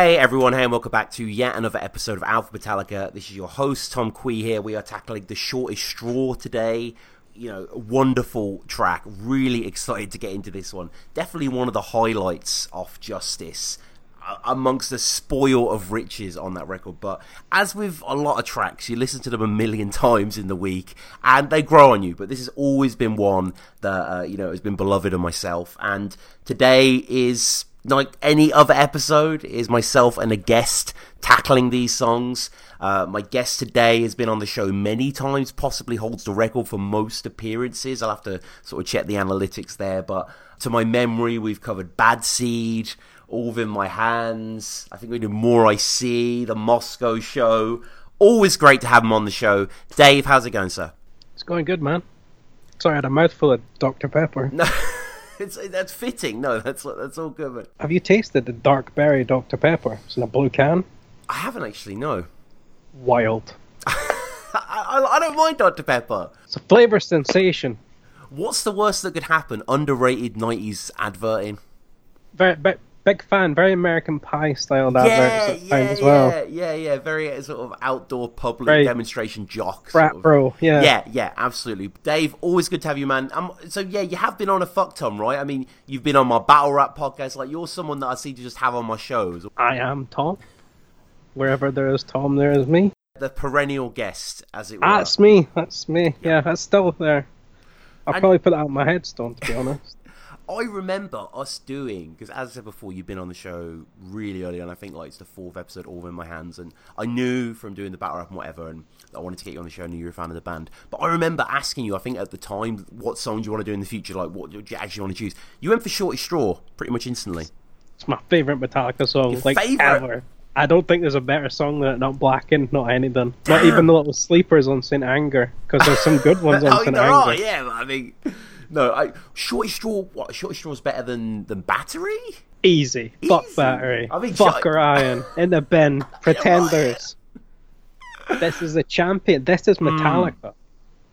Hey everyone, hey and welcome back to yet another episode of Alpha Metallica. This is your host Tom Quee here. We are tackling the shortest straw today. You know, wonderful track. Really excited to get into this one. Definitely one of the highlights of Justice amongst the spoil of riches on that record. But as with a lot of tracks, you listen to them a million times in the week and they grow on you. But this has always been one that, uh, you know, has been beloved of myself. And today is like any other episode, is myself and a guest tackling these songs. Uh, my guest today has been on the show many times, possibly holds the record for most appearances. I'll have to sort of check the analytics there, but to my memory, we've covered Bad Seed, All Within My Hands. I think we did More I See, The Moscow Show. Always great to have him on the show. Dave, how's it going, sir? It's going good, man. Sorry, I had a mouthful of Dr. Pepper. No. It's, that's fitting. No, that's that's all good. Man. Have you tasted the dark berry Dr. Pepper? It's in a blue can. I haven't actually. No. Wild. I, I, I don't mind Dr Pepper. It's a flavor sensation. What's the worst that could happen? Underrated '90s adverting. Very big, big fan. Very American Pie styled Yeah, adverts at yeah, times as well. yeah, yeah, yeah. Very uh, sort of outdoor public Very demonstration jock. Frat of. bro. Yeah. Yeah, yeah, absolutely. Dave, always good to have you, man. Um, so yeah, you have been on a fuck Tom, right? I mean, you've been on my battle rap podcast. Like, you're someone that I see to just have on my shows. I am Tom. Wherever there is Tom, there is me. The perennial guest, as it were. That's me. That's me. Yeah, that's still there. I'll And- probably put that on my headstone, to be honest. I remember us doing because, as I said before, you've been on the show really early, and I think like it's the fourth episode, all in my hands. And I knew from doing the battle rap and whatever, and I wanted to get you on the show. and you were a fan of the band. But I remember asking you, I think at the time, what songs you want to do in the future, like what do you actually want to choose. You went for Shorty Straw pretty much instantly. It's my favorite Metallica song, Your like favourite? ever. I don't think there's a better song than it. Not Blackened, not anything. Not even the little sleepers on Saint Anger, because there's some good ones on oh, Saint Anger. are, yeah. but I mean, no, I, Shorty Straw. What Shorty Straw's better than than Battery? Easy. Fuck Battery. I mean, Fuck shut- Orion. In the bin. Pretenders. this is a champion. This is Metallica.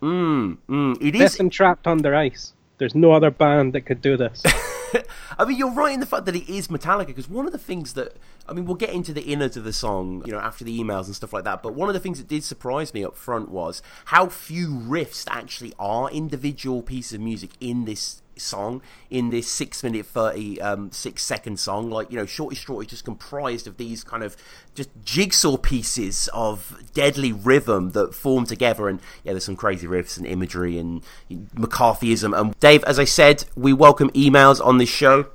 Mm, mm, it is. This is. and Trapped Under Ice. There's no other band that could do this. I mean, you're right in the fact that it is Metallica because one of the things that I mean, we'll get into the innards of the song, you know, after the emails and stuff like that. But one of the things that did surprise me up front was how few riffs actually are individual pieces of music in this song, in this six minute thirty um, six second song. Like you know, Shorty Straw is just comprised of these kind of just jigsaw pieces of deadly rhythm that form together. And yeah, there's some crazy riffs and imagery and McCarthyism. And Dave, as I said, we welcome emails on this show.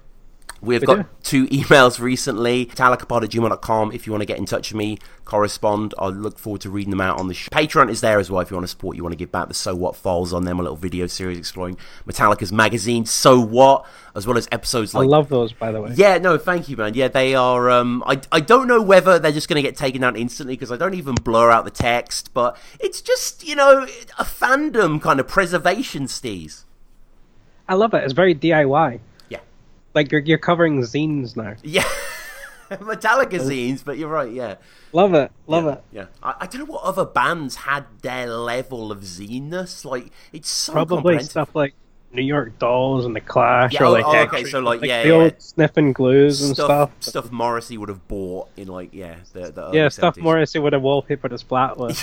We've We got do. two emails recently. Metallicapod at gmail.com if you want to get in touch with me, correspond. I look forward to reading them out on the show. Patreon is there as well if you want to support, you want to give back the So What files on them, a little video series exploring Metallica's magazine, So What, as well as episodes like. I love those, by the way. yeah, no, thank you, man. Yeah, they are. Um, I I don't know whether they're just going to get taken down instantly because I don't even blur out the text, but it's just you know a fandom kind of preservation steez. I love it. It's very DIY. Like you're, you're covering zines now. yeah, Metallica zines, but you're right. Yeah, Love it. Love yeah, it. Yeah, I, I don't know what other bands had their level of zineness. Like it's so Probably stuff like New York Dolls and the Clash, Yeah, or oh, like, oh, okay, X-Ray, so, like, yeah, the yeah, old sniffing glues and stuff, stuff. stuff Morrissey would have bought in like yeah the, the Yeah, stuff 70s. Morrissey would have wallpapered his flat with.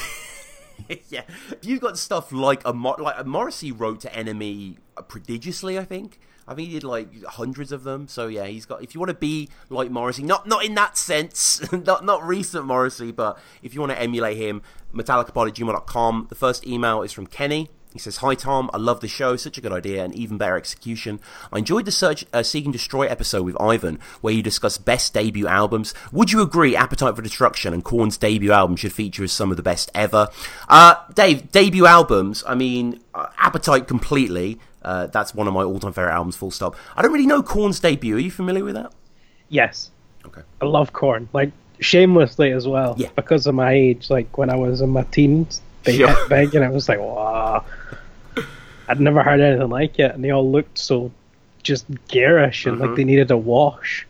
yeah, you've got stuff like a Mor- like Morrissey wrote to NME prodigiously. I think. I think he did like hundreds of them. So yeah, he's got. If you want to be like Morrissey, not not in that sense, not not recent Morrissey, but if you want to emulate him, Metallicapod at gmail.com. The first email is from Kenny. He says, Hi Tom, I love the show, such a good idea and even better execution. I enjoyed the Search, uh, Seek and Destroy episode with Ivan, where you discuss best debut albums. Would you agree Appetite for Destruction and Korn's debut album should feature as some of the best ever? Uh, Dave, debut albums, I mean, uh, Appetite completely. Uh, that's one of my all time favourite albums, full stop. I don't really know Korn's debut. Are you familiar with that? yes, Okay. I love Korn. Like shamelessly as well. Yeah. Because of my age, like when I was in my teens, they Sure. hit big, and I was like, wow. I'd never heard anything like it, and they all looked so just garish and Mm-hmm. like they needed a wash,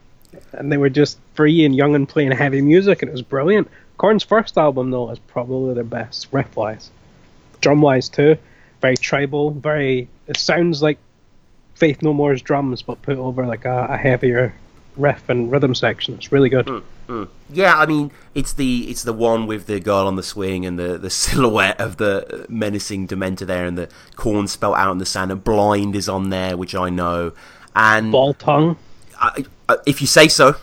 and they were just free and young and playing heavy music, and it was brilliant. Korn's first album though is probably the best riff wise, drum wise too. Very tribal, very. It sounds like Faith No More's drums, but put over like a, a heavier riff and rhythm section. It's really good. Hmm, hmm. Yeah, I mean, it's the it's the one with the girl on the swing and the, the silhouette of the menacing Dementor there, and the Korn spelt out in the sand. And blind is on there, which I know. And Ball tongue. I, I, if you say so,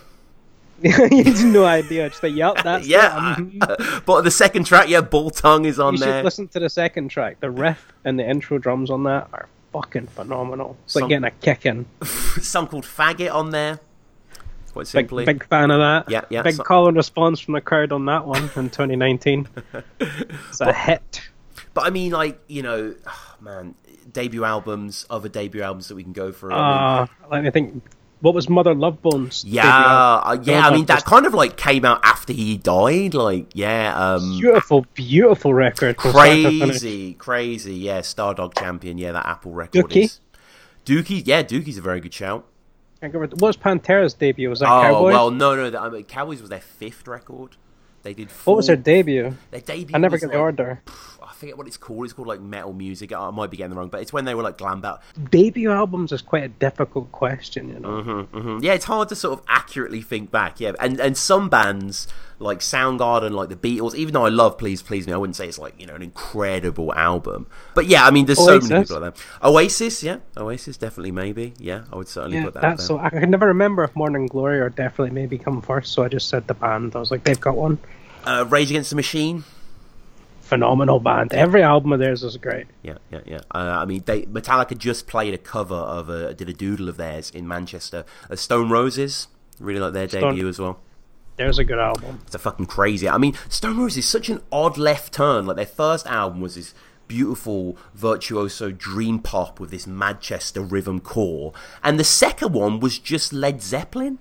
you had no idea. Just like, yep, that's yeah. Um, but the second track, yeah, Ball Tongue is on you should there. listen to the second track. The riff and the intro drums on that are fucking phenomenal. It's Some- like getting a kick in. Some called Faggot on there. Quite Big, simply. big fan of that. Yeah, yeah, Big so- call and response from the crowd on that one in 2019. It's a hit. But I mean, like you know, man, debut albums, other debut albums that we can go through. I mean, Uh, let me think. What was Mother Love Bones? yeah, uh, yeah. I mean, that kind of like came out after he died. Like, yeah, um, beautiful, beautiful record. from start to finish. crazy, crazy. Yeah, Stardog Champion. Yeah, that Apple record Dookie? is. Dookie, yeah, Dookie's a very good shout. I can't remember- What was Pantera's debut? Was that Oh Cowboy? well, no, no. the- I mean, Cowboys was their fifth record. They did. Four, what was their debut? Their debut. I never get the like- order. I forget what it's called. It's called like metal music. I might be getting the wrong, but it's when they were like glam out. Debut albums is quite a difficult question, you know. hmm Yeah, it's hard to sort of accurately think back. Yeah, and and some bands like Soundgarden, like the Beatles, even though I love Please Please Me, I wouldn't say it's like you know an incredible album. But yeah, I mean, there's so many people like that. Oasis, yeah, Oasis, definitely, maybe. Yeah, I would certainly Yeah, put that. that's so. I can never remember if Morning Glory or Definitely Maybe come first, so I just said the band. I was like, they've got one. Uh, Rage Against the Machine. Phenomenal band. Every album of theirs is great. Yeah, yeah, yeah. Uh, I mean, they Metallica just played a cover of a did a doodle of theirs in Manchester. Uh, Stone Roses, really like their Stone- debut as well. There's a good album. It's a fucking crazy. I mean, Stone Roses is such an odd left turn. Like their first album was this beautiful virtuoso dream pop with this Manchester rhythm core, and the second one was just Led Zeppelin.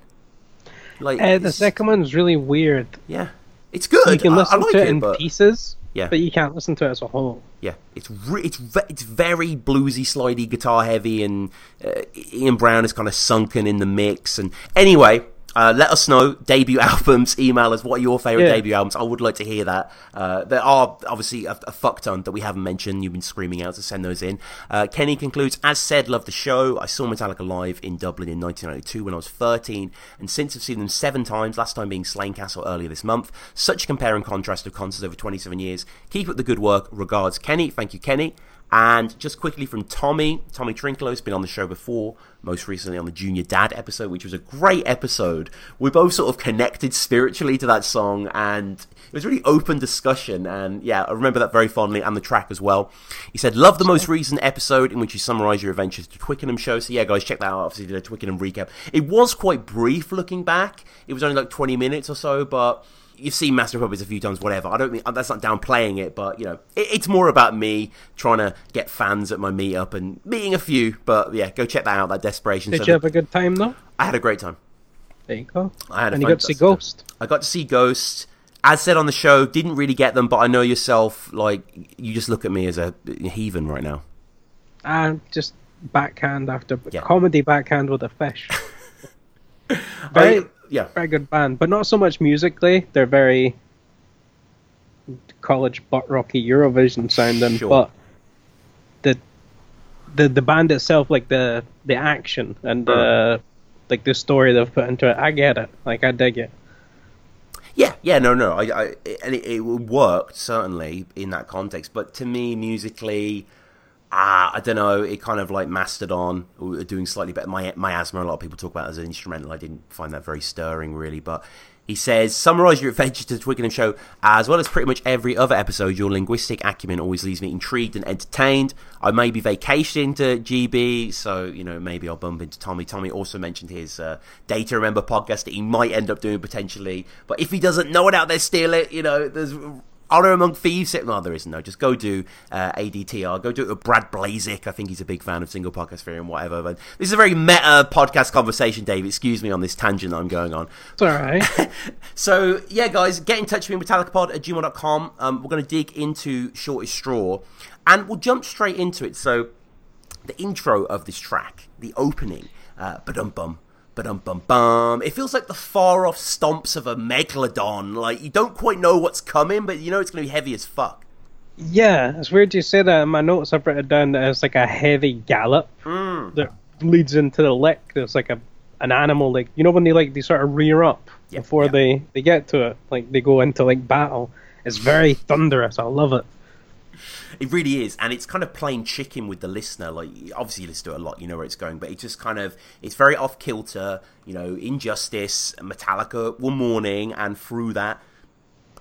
Like Uh, the second one's really weird. yeah, it's good. You can I- listen I, like to it it, in but pieces, Yeah. but you can't listen to it as a whole. yeah, it's re- it's ve- it's very bluesy, slidey, guitar heavy, and uh, Ian Brown is kind of sunken in the mix. And anyway, uh, let us know debut albums. Email us what are your favorite Yeah. debut albums. I would like to hear that. Uh, there are obviously a, a fuck ton that we haven't mentioned. You've been screaming out to send those in. Uh, Kenny concludes, as said, love the show. I saw Metallica live in Dublin in 1992 when I was 13, and since I've seen them seven times. Last time being Slane Castle earlier this month. Such a compare and contrast of concerts over 27 years. Keep up the good work. Regards, Kenny. Thank you, Kenny. And just quickly from Tommy, Tommy Trinklow's been on the show before, most recently on the Junior Dad episode, which was a great episode. We both sort of connected spiritually to that song, and it was really open discussion. And yeah, I remember that very fondly, and the track as well. He said, Love the most recent episode in which you summarise your adventures to Twickenham show. So yeah, guys, check that out. Obviously, did a Twickenham recap. It was quite brief looking back, it was only like 20 minutes or so, but you've seen Master of Puppets a few times, whatever. I don't mean that's not downplaying it, but you know, it, it's more about me trying to get fans at my meetup and meeting a few. But yeah, go check that out. That desperation. Did So you have a good time though? I had a great time. There you go. I had a and you got to see Ghost. I got to see Ghost. As said on the show, didn't really get them, but I know yourself. Like you just look at me as a heathen right now. And just backhand after Yeah. comedy backhand with a fish. very, I- yeah, very good band, but not so much musically. They're very college butt rocky Eurovision sounding, Sure. but the the the band itself, like the the action and uh, like the story they've put into it, I get it. Like I dig it. Yeah, yeah, no, no, I, I and it, it worked certainly in that context. But to me, musically, ah, I don't know. It kind of like Mastodon doing slightly better. My miasma, a lot of people talk about as an instrumental. I didn't find that very stirring, really. But he says, summarize your adventure to the Twickenham show, as well as pretty much every other episode. Your linguistic acumen always leaves me intrigued and entertained. I may be vacationing to GB, so you know maybe I'll bump into Tommy. Tommy also mentioned his uh, A Day to Remember podcast that he might end up doing potentially, but if he doesn't know it out there, steal it. You know, there's honor among thieves. No, there isn't. No, just go do uh, ADTR. Go do it with Brad Blazik. I think he's a big fan of single podcast theory and whatever. But this is a very meta podcast conversation, Dave. Excuse me on this tangent I'm going on. It's all right. So, yeah, guys, get in touch with me, metallicapod at gmail.com. Um, we're going to dig into Shortest Straw and we'll jump straight into it. So, the intro of this track, the opening, uh, ba-dum bum, ba-dum bum bum. It feels like the far off stomps of a megalodon. Like, you don't quite know what's coming, but you know it's going to be heavy as fuck. yeah, it's weird you say that. In my notes, I've written down that it's like a heavy gallop Mm. that leads into the lick. There's like a, an animal like you know when they like they sort of rear up Yeah, before yeah. they they get to it, like they go into like battle. It's very thunderous. I love it. It really is, and it's kind of playing chicken with the listener. Like, obviously, you listen to it a lot, you know where it's going, but it just kind of it's very off kilter. You know, Injustice, Metallica, One Morning, and through that,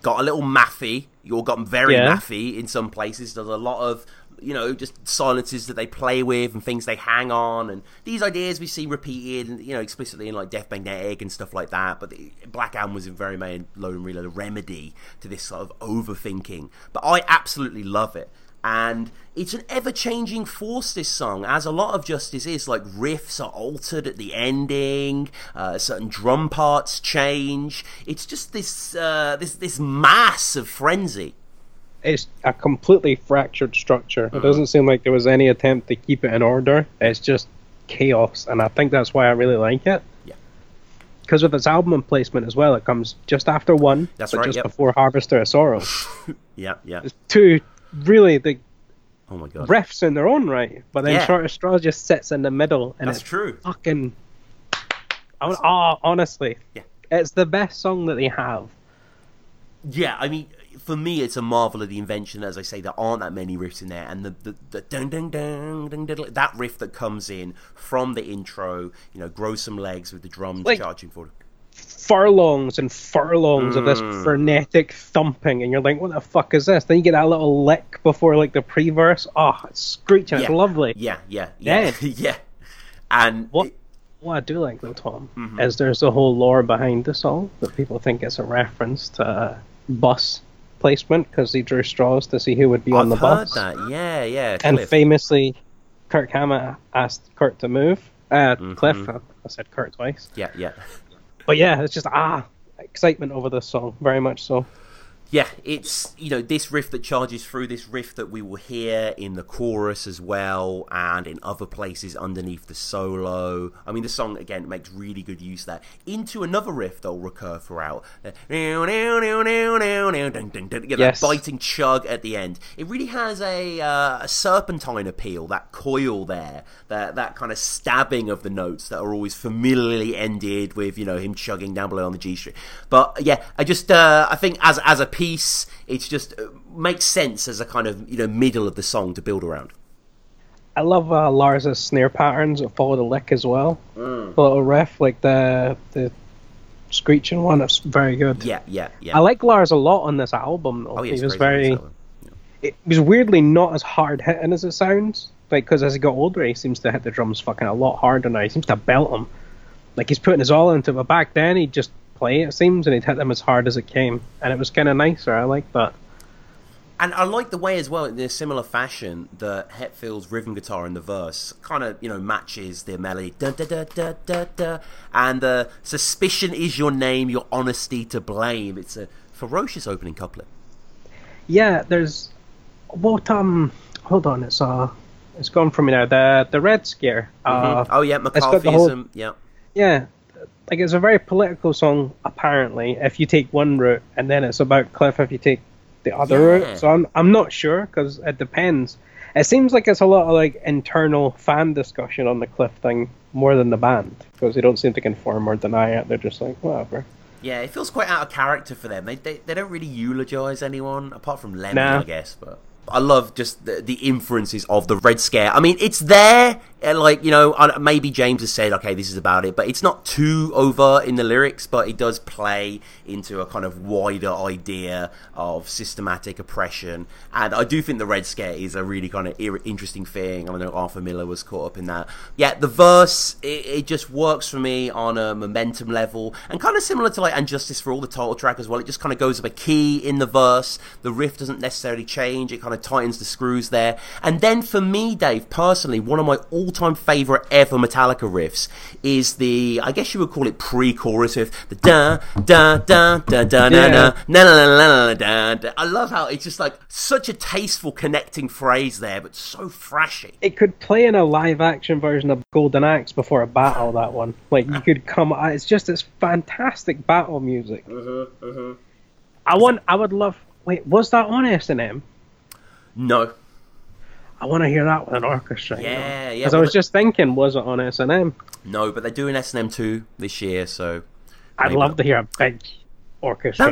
got a little mathy. You all got very Yeah. mathy in some places. There's a lot of you know just silences that they play with and things they hang on, and these ideas we see repeated, and you know explicitly in like Death Magnetic and stuff like that. But the Black Album was in very main Load and Reload a remedy to this sort of overthinking. But I absolutely love it. And it's an ever changing force, this song, as a lot of Justice is. Like, riffs are altered at the ending, uh, certain drum parts change. It's just this, uh, this, this mass of frenzy. It's a completely fractured structure. It doesn't seem like there was any attempt to keep it in order. It's just chaos, and I think that's why I really like it. Yeah. Because with its album placement as well, it comes just after one, That's but right, just yep. before Harvester of Sorrow. Yeah, yeah. It's two really the Oh my god. refs in their own right, but then Yeah. Short of Straw just sits in the middle, and That's it's true. fucking. I would, oh, honestly, Yeah. it's the best song that they have. Yeah, I mean, for me, it's a marvel of the invention. As I say, there aren't that many riffs in there, and the the, the dun, dun, dun, dun, dun, that riff that comes in from the intro, you know, grow some legs with the drums Like- charging forward. Furlongs and furlongs of this Mm. frenetic thumping, and you're like, "What the fuck is this?" Then you get that little lick before like the pre-verse. Oh, it's screeching. It's lovely. Yeah, yeah, yeah, yeah. And What what I do like though, Tom, Mm-hmm. is there's a whole lore behind the song that people think it's a reference to uh, bus placement because he drew straws to see who would be on I've the heard bus. that. Yeah, yeah. And famously, Kirk Hammett asked Kurt to move. Uh, Mm-hmm. Cliff, I said Kurt twice. Yeah, yeah. But yeah, it's just ah excitement over this song, very much so. Yeah, it's you know this riff that charges through this riff that we will hear in the chorus as well, and in other places underneath the solo. I mean, the song again makes really good use of that into another riff that will recur throughout. Yeah, Yes. that biting chug at the end. It really has a, uh, a serpentine appeal. That coil there, that that kind of stabbing of the notes that are always familiarly ended with you know him chugging down below on the G string. But yeah, I just uh, I think as as a piece, it's just uh, makes sense as a kind of you know middle of the song to build around. I love uh, Lars's snare patterns that follow the lick as well. Mm. The little riff, like the the screeching one, it's very good. Yeah, yeah, yeah. I like Lars a lot on this album though. oh yeah, he was very it was weirdly not as hard hitting as it sounds. Like because as he got older, he seems to hit the drums fucking a lot harder now. He seems to belt them. Like he's putting his all into it. But back then, he'd just play it seems, and he'd hit them as hard as it came, and it was kind of nicer. I like that. And I like the way as well, in a similar fashion, that Hetfield's rhythm guitar in the verse kind of, you know, matches the melody. Da, da, da, da, da, da. And the suspicion is your name, your honesty to blame. It's a ferocious opening couplet. Yeah, there's what um. Hold on, it's uh, it's gone from me now. The the Red Scare. Uh, oh, yeah, the whole- Yeah. Yeah, like it's a very political song. Apparently, if you take one route, and then it's about Cliff if you take the other Yeah. route. So I'm I'm not sure because it depends. It seems like it's a lot of like internal fan discussion on the Cliff thing more than the band because they don't seem to confirm or deny it. They're just like whatever. Yeah, it feels quite out of character for them. They they, they don't really eulogize anyone apart from Lemmy, Nah. I guess. But I love just the, the inferences of the Red Scare. I mean, it's there. uh, Like you know, maybe James has said, okay, this is about it, but it's not too over in the lyrics. But it does play into a kind of wider idea of systematic oppression, and I do think the Red Scare is a really kind of interesting thing. I know Arthur Miller was caught up in that. Yeah, the verse it, it just works for me on a momentum level, and kind of similar to like "And Justice for All" the title track as well. It just kind of goes up a key in the verse. The riff doesn't necessarily change. It kind of tightens the screws there. And then for me, Dave, personally, one of my all-time favorite ever Metallica riffs is the I guess you would call it pre-chorus riff, the da da da da da da Yeah. da na na na na na da da. I love how it's just like such a tasteful connecting phrase there, but so thrashy. It could play in a live action version of Golden Axe before a battle. That one, like you could come. It's just it's fantastic battle music. Mm-hmm, mm-hmm. I want. I would love. Wait, was that on S and M? No, I want to hear that with an orchestra. Yeah, yeah. Because well, I was just thinking, was it on S and M? No, but they're doing S and M two this year, so I'd love to hear a big orchestra.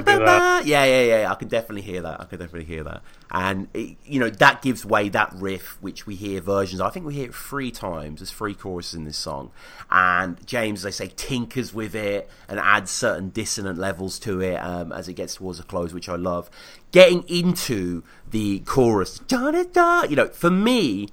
Yeah, yeah, yeah. I can definitely hear that. I can definitely hear that. And it, you know that gives way that riff, which we hear versions. I think we hear it three times. There's three choruses in this song, and James, as they say, tinkers with it and adds certain dissonant levels to it um, as it gets towards a close, which I love. Getting into the chorus, da da da. You know, for me,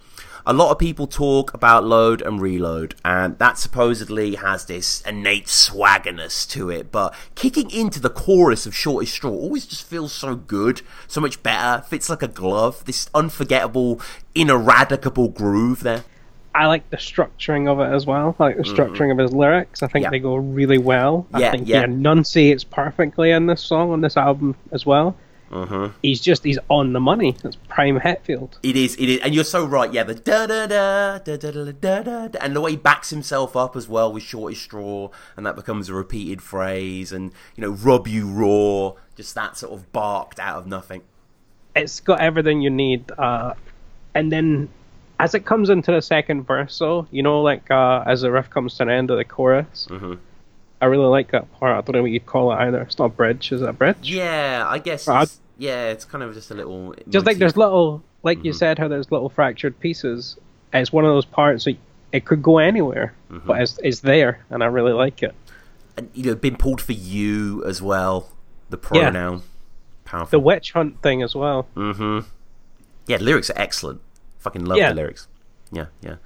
a lot of people talk about load and reload, and that supposedly has this innate swaggerness to it. But kicking into the chorus of Shortest Straw always just feels so good, so much better, fits like a glove. This unforgettable, ineradicable groove there. I like the structuring of it as well. I like the structuring of his lyrics. I think Mm-hmm. Yeah. they go really well. Yeah, I think yeah. he enunciates perfectly in this song, on this album as well. Mm-hmm. He's just he's on the money. It's prime Hetfield. It is, it is, and you're so right. Yeah, the da da da da da da da da, da, and the way he backs himself up as well with shortest straw, and that becomes a repeated phrase, and you know, rub you raw, just that sort of barked out of nothing. It's got everything you need. Uh, and then as it comes into the second verse, though, you know, like uh, as the riff comes to an end of the chorus, Mhm. I really like that part. I don't know what you'd call it either. It's not a bridge, is it a bridge? Yeah, I guess. It's, yeah, it's kind of just a little. Just like there's little, like you said, how there's little fractured pieces. It's one of those parts that it could go anywhere, Mm-hmm. but it's, it's there, and I really like it. and, you know, been pulled for you as well. The pronoun, powerful. The witch hunt thing as well. Mm-hmm. Yeah, lyrics are excellent. Fucking love Yeah. the lyrics. Yeah, yeah.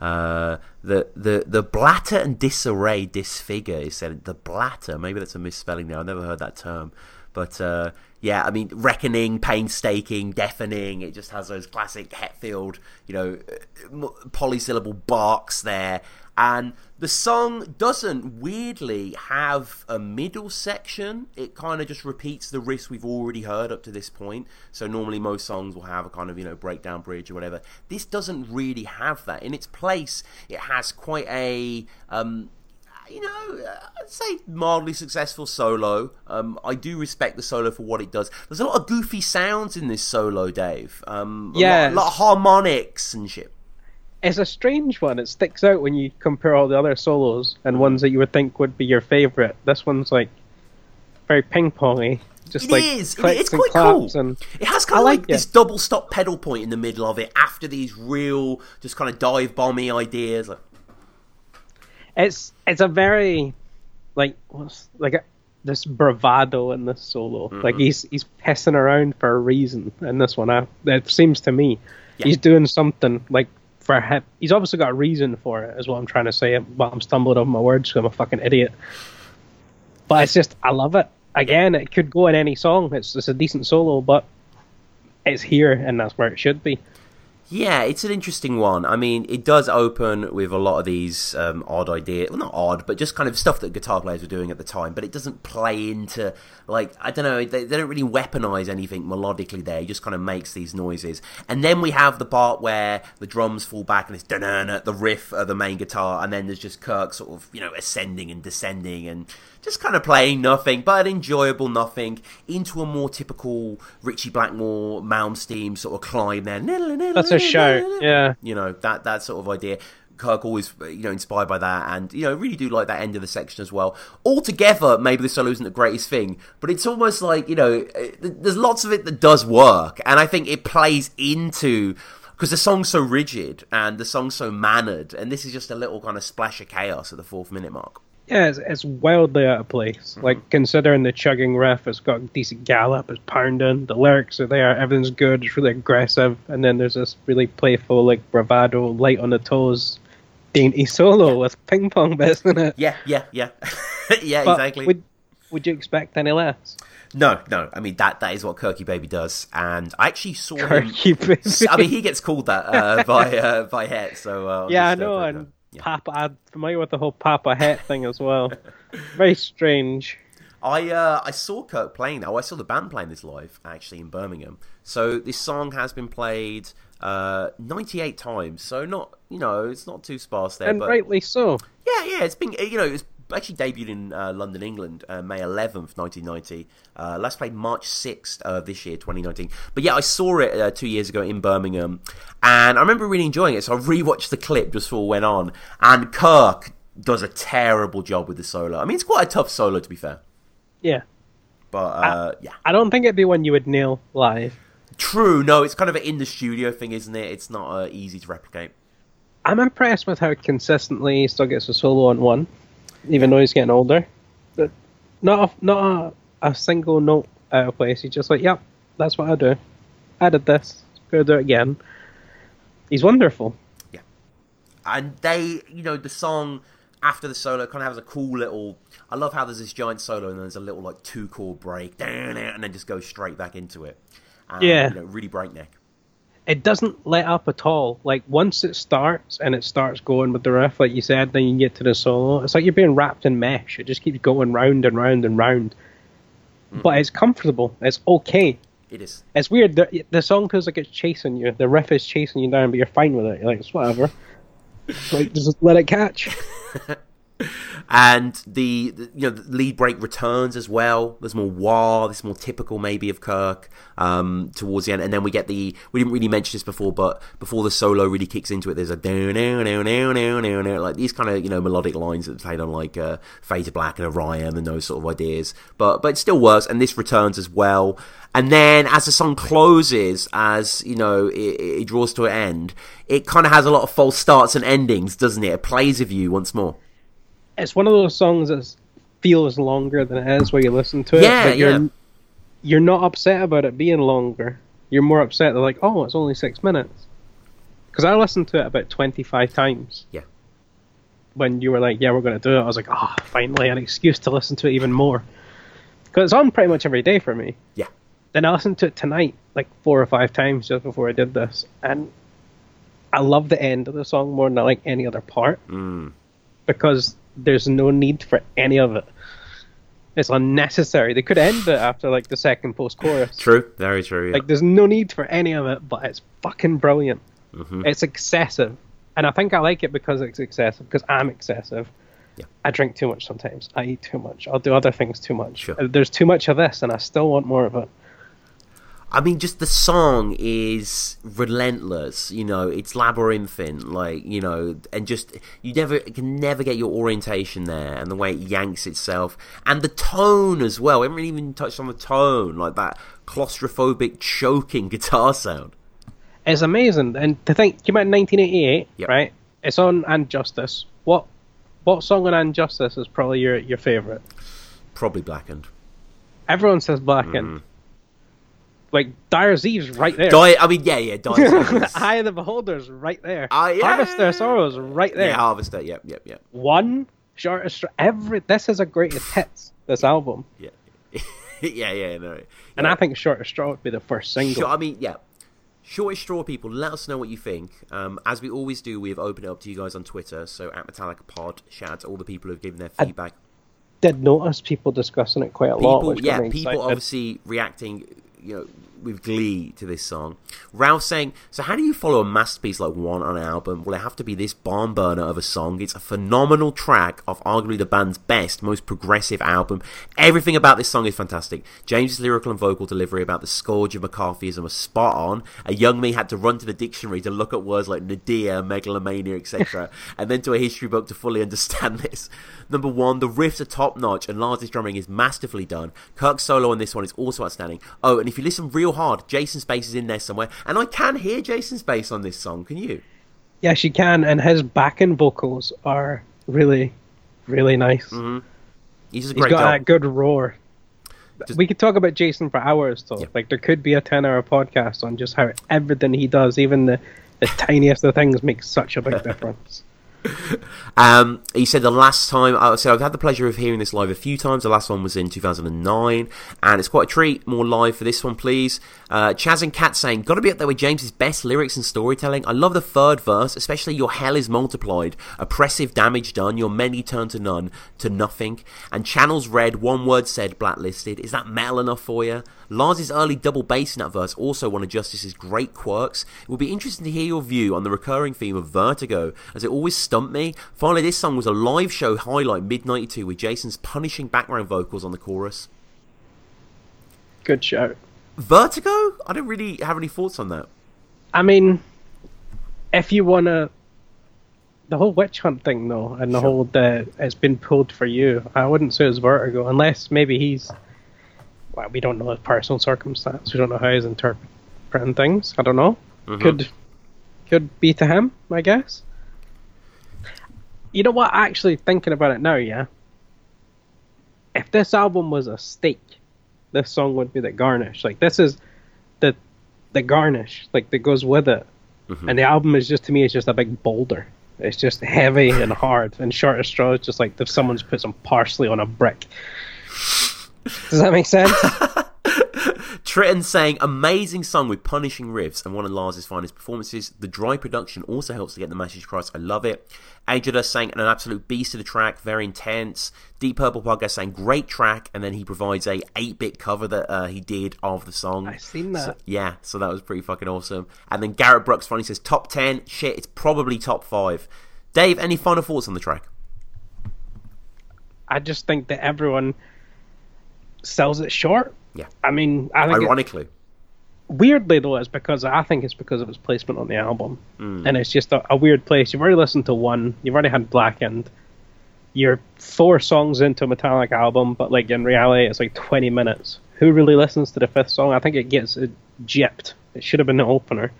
Uh, the the the blatter and disarray, disfigure is said. The blatter, maybe that's a misspelling there. I've never heard that term, but uh, yeah, I mean, reckoning, painstaking, deafening. It just has those classic Hetfield, you know, uh, polysyllable barks there. And the song doesn't weirdly have a middle section. It kind of just repeats the riffs we've already heard up to this point. So normally most songs will have a kind of, you know, breakdown bridge or whatever. This doesn't really have that. In its place, it has quite a um, you know, uh, I'd say mildly successful solo. Um, I do respect the solo for what it does. There's a lot of goofy sounds in this solo, Dave. Um, a Yeah. lot, a lot of harmonics and shit. It's a strange one. It sticks out when you compare all the other solos and ones that you would think would be your favorite. This one's like very ping pongy. Just It like is. It- it's quite cool. and It has kind I of like, like this double stop pedal point in the middle of it after these real, just kind of dive bomby ideas. It's it's a very like what's like a, this bravado in this solo. Mm-hmm. Like he's he's pissing around for a reason in this one. I, it seems to me Yeah. he's doing something like for him. He's obviously got a reason for it. Is what I'm trying to say. But I'm stumbling over my words. I'm a fucking idiot. But it's just I love it. Again, it could go in any song. It's it's a decent solo, but it's here and that's where it should be. Yeah, it's an interesting one. I mean, it does open with a lot of these um, odd ideas. Well, not odd, but just kind of stuff that guitar players were doing at the time. But it doesn't play into, like, I don't know, they, they don't really weaponize anything melodically there. He just kind of makes these noises. And then we have the part where the drums fall back and it's da na the riff of the main guitar. And then there's just Kirk sort of, you know, ascending and descending and just kind of playing nothing, but an enjoyable nothing into a more typical Ritchie Blackmore, Malmsteen sort of climb there. That's a show, yeah. You know, that, that sort of idea. Kirk always, you know, inspired by that, and you know, really do like that end of the section as well. Altogether, maybe the solo isn't the greatest thing, but it's almost like you know, eh, there's lots of it that does work, and I think it plays into because the song's so rigid and the song's so mannered, and this is just a little kind of splash of chaos at the fourth minute mark. Yeah, it's, it's wildly out of place. Mm-hmm. Like considering the chugging riff, it's got decent gallop, it's pounding, the lyrics are there, everything's good, it's really aggressive, and then there's this really playful, like bravado, light on the toes, dainty solo with ping pong bits in it. Yeah, yeah, yeah, yeah, But exactly. Would would you expect any less? No, no. I mean that that is what Kirky Baby does, and I actually saw him. Baby. I mean, he gets called that uh, by uh, by Het. So uh, yeah, I uh, know, and. Yeah. Papa, I'm familiar with the whole Papa hat thing as well. Very strange. I uh, I saw Kirk playing that. Oh, I saw the band playing this live actually in Birmingham. So this song has been played uh, 98 times. So not you know it's not too sparse there, And but rightly so. yeah, yeah, it's been you know it's actually debuted in uh, London, England, uh, May 11th, 1990. Uh, last played March 6th of this year, 2019. But yeah, I saw it uh, two years ago in Birmingham, and I remember really enjoying it. So I rewatched the clip just before it went on, and Kirk does a terrible job with the solo. I mean, it's quite a tough solo to be fair, Yeah. but uh, yeah. I don't think it'd be one you would nail live. True, no, it's kind of an in the studio thing, isn't it? It's not uh, easy to replicate. I'm impressed with how consistently he still gets a solo on one, even though he's getting older. But not a, not a, a single note out of place. He's just like, yep, that's what I do. I did this. Go do it again. He's wonderful. Yeah. And they you know the song after the solo kind of has a cool little i love how there's this giant solo and then there's a little like two chord break and then just goes straight back into it and, Yeah. you know, really breakneck It doesn't let up at all. Like once it starts and it starts going with the riff, like you said, then you get to the solo. It's like you're being wrapped in mesh. It just keeps going round and round and round. Mm. But it's comfortable. It's okay. it is It's weird. The, the song feels like it's chasing you. The riff is chasing you down, but you're fine with it. You're like, it's whatever. like, just let it catch. and the, the you know the lead break returns as well. There's more wah. This is more typical maybe of Kirk um, towards the end, and then we get the we didn't really mention this before, but before the solo really kicks into it, there's a like these kind of you know melodic lines that played on like uh, Fade to Black and Orion and those sort of ideas. But but it still works, and this returns as well. And then as the song closes, as you know, it, it draws to an end, it kind of has a lot of false starts and endings, doesn't it? It plays with you once more. It's one of those songs that feels longer than it is when you listen to it. Yeah, but you're, yeah. You're not upset about it being longer. You're more upset that, like, oh, it's only six minutes. Because I listened to it about 25 times. Yeah. When you were like, yeah, we're going to do it, I was like, oh, finally, an excuse to listen to it even more. Because it's on pretty much every day for me. Yeah. Then I listened to it tonight, like four or five times just before I did this, and I love the end of the song more than I like any other part Mm. because there's no need for any of it. It's unnecessary. They could end it after like the second post-chorus. True, very true. Yeah. Like there's no need for any of it, but it's fucking brilliant. Mhm. It's excessive, and I think I like it because it's excessive. Because I'm excessive. Yeah. I drink too much sometimes. I eat too much. I'll do other things too much. Sure. There's too much of this, and I still want more of it. I mean, just the song is relentless. You know, it's labyrinthine, like you know, and just you never can never get your orientation there, and the way it yanks itself, and the tone as well. We haven't really even touched on the tone, like that claustrophobic, choking guitar sound. It's amazing, and to think came out in 1988, Yep. right? It's on And Justice. What what song on And Justice is probably your your favorite? Probably blackened. Everyone says Blackened. Mm. Like Dyers Eve's right there. Die. I mean, yeah, yeah. Die. Eye of the Beholder's right there. Ah, yeah. Harvest Their Sorrows right there. yeah, Harvester. Yep, yep, yep. One shortest every this is a greatest hits. This album, Yeah, yeah, yeah. No. and I think Shortest Straw would be the first single. Sure, I mean, yeah. Shortest straw people, let us know what you think. Um, as we always do, we have opened it up to you guys on Twitter. So at Metallica Pod, shout out to all the people who've given their I- feedback. Did notice people discussing it quite a lot. people, Which got yeah, people excited. obviously reacting, you know, with glee to this song. Ralph saying, "So how do you follow a masterpiece like One on an album? Will it have to be this barn burner of a song? It's a phenomenal track of arguably the band's best, most progressive album. Everything about this song is fantastic. James's lyrical and vocal delivery about the scourge of McCarthyism was spot on. A young me had to run to the dictionary to look at words like nadir, megalomania, etc., and then to a history book to fully understand this. Number one, the riffs are top notch and Lars' drumming is masterfully done. Kirk's solo on this one is also outstanding. Oh, and if you listen real hard, Jason's bass is in there somewhere, and I can hear Jason's bass on this song. Can you? Yes, you can, and his backing vocals are really, really nice. Mm-hmm. He's a He's great got job. that good roar. Just- we could talk about Jason for hours, though. Yeah. Like there could be a ten-hour podcast on just how everything he does, even the the tiniest of things, makes such a big difference. Um, he said the last time, uh, so I've had the pleasure of hearing this live a few times. The last one was in 2009, and it's quite a treat. More live for this one, please. Uh, Chaz and Kat saying, Gotta be up there with James's best lyrics and storytelling. I love the third verse, especially your hell is multiplied, oppressive damage done, your many turn to none, to nothing, and channels read, one word said, blacklisted. Is that metal enough for you? Lars's early double bass in that verse, also one of Justice's great quirks. It would be interesting to hear your view on the recurring theme of Vertigo, as it always stumped me. Finally, this song was a live show highlight mid 92 with Jason's punishing background vocals on the chorus. Good show. Vertigo? I don't really have any thoughts on that. I mean, if you want to. The whole witch hunt thing, though, and the Sure. whole that it's been pulled for you, I wouldn't say it's Vertigo, unless maybe he's. Well, we don't know his personal circumstance. We don't know how he's interpreting things. I don't know. Mhm. Could could be to him, I guess. You know what? Actually, thinking about it now, yeah. If this album was a steak, this song would be the garnish. Like this is the the garnish, like that goes with it. Mhm. And the album is just to me, it's just a big boulder. It's just heavy and hard, and short of straws, just like if someone's put some parsley on a brick. Does that make sense? Triton saying, amazing song with punishing riffs and one of Lars's finest performances. The dry production also helps to get the message across. I love it. Angela saying, an absolute beast of the track, very intense. Deep Purple Podcast saying, great track. And then he provides a 8-bit cover that uh, he did of the song. I've seen that. So- yeah, so that was pretty fucking awesome. And then Garrett Brooks finally says, top 10. Shit, it's probably top 5. Dave, any final thoughts on the track? I just think that everyone sells it short. Yeah. I mean, I think it- Ironically. weirdly though, it's because I think it's because of its placement on the album, Hmm. and it's just a, a weird place. You've already listened to one. You've already had Black Blackened. You're four songs into a Metallic album, but like in reality, it's like 20 minutes. Who really listens to the fifth song? I think it gets it gypped. It should have been the opener.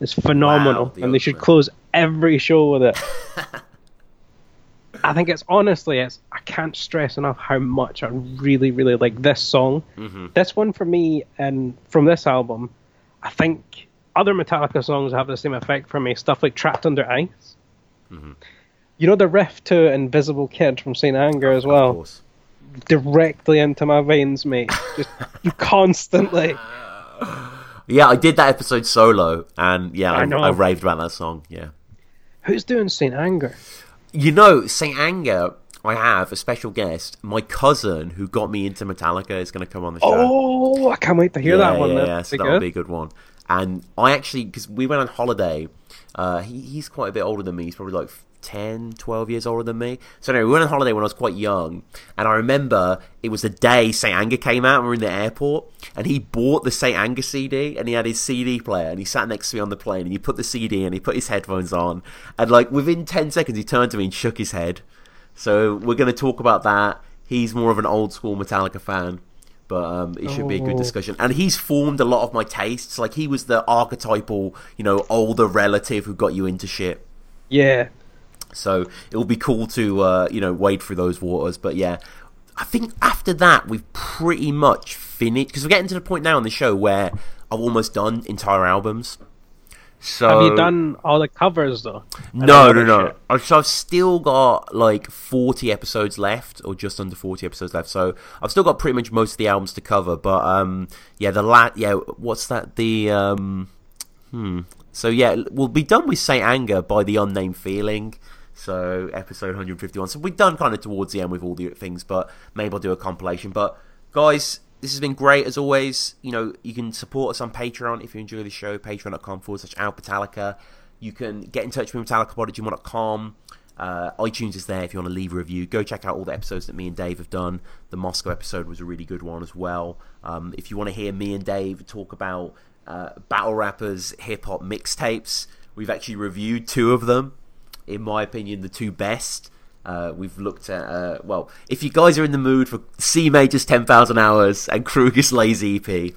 It's phenomenal, Wow, the and they should close every show with it. I think it's honestly, it's I can't stress enough how much I really, really like this song. Mm-hmm. This one for me, and from this album, I think other Metallica songs have the same effect for me. Stuff like Trapped Under Ice. Mm-hmm. You know the riff to Invisible Kid from Saint Anger as Of well, course. directly into my veins, mate. Just constantly. Yeah, I did that episode solo, and yeah, I, I. I raved about that song. Yeah, Who's doing Saint Anger? You know, Saint Anger. I have a special guest. My cousin, who got me into Metallica, is going to come on the show. Oh, I can't wait to hear yeah, that one. yeah, yeah. So Be that'll good. be a good one. And I actually, because we went on holiday. Uh, he, he's quite a bit older than me. He's probably like 10, 12 years older than me. So anyway, we went on holiday when I was quite young, and I remember it was the day Saint Anger came out. and We were in the airport, and he bought the Saint Anger CD, and he had his CD player, and he sat next to me on the plane, and he put the CD in, he put his headphones on, and like within ten seconds, he turned to me and shook his head. So we're going to talk about that. He's more of an old school Metallica fan. But um, it should be a good Oh. discussion, and he's formed a lot of my tastes. Like he was the archetypal, you know, older relative who got you into shit. Yeah. So it will be cool to uh, you know wade through those waters. But yeah, I think after that we've pretty much finished because we're getting to the point now in the show where I've almost done entire albums. So Have you done all the covers though? No, no, no. shit? I've- So I've still got like forty episodes left, or just under forty episodes left. So I've still got pretty much most of the albums to cover. But um, yeah, the lat, yeah, what's that? The um, hmm. So yeah, we'll be done with Saint Anger by the unnamed feeling. So episode 151. So we've done kind of towards the end with all the things, but maybe I'll do a compilation. But guys, this has been great as always. You know, you can support us on Patreon if you enjoy the show. Patreon.com forward slash Al Metallica. You can get in touch with MetallicaPod. Uh, iTunes is there if you want to leave a review. Go check out all the episodes that me and Dave have done. The Moscow episode was a really good one as well. Um, if you want to hear me and Dave talk about uh, battle rappers, hip hop mixtapes, we've actually reviewed two of them. In my opinion, the two best. Uh, we've looked at, uh, well, if you guys are in the mood for C Major's 10,000 Hours and Kruger's Lazy EP,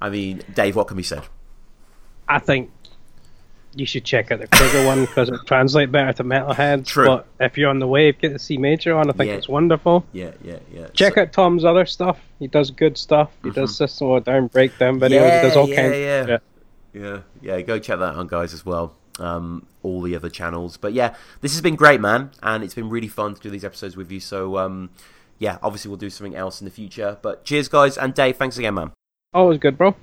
I mean, Dave, what can be said? I think you should check out the Kruger one because it translates better to Metalheads. True. But if you're on the wave, get the C major on. I think Yeah. it's wonderful. Yeah, yeah, yeah. Check So- out Tom's other stuff. He does good stuff. He does System of Down breakdown videos. Yeah, he does all yeah, kinds. yeah. Of shit. Yeah, yeah, go check that out, guys, as well. Um, all the other channels. But yeah, this has been great, man, and it's been really fun to do these episodes with you. So, um, yeah, obviously we'll do something else in the future. But cheers, guys, and Dave, thanks again, man. Always good, bro.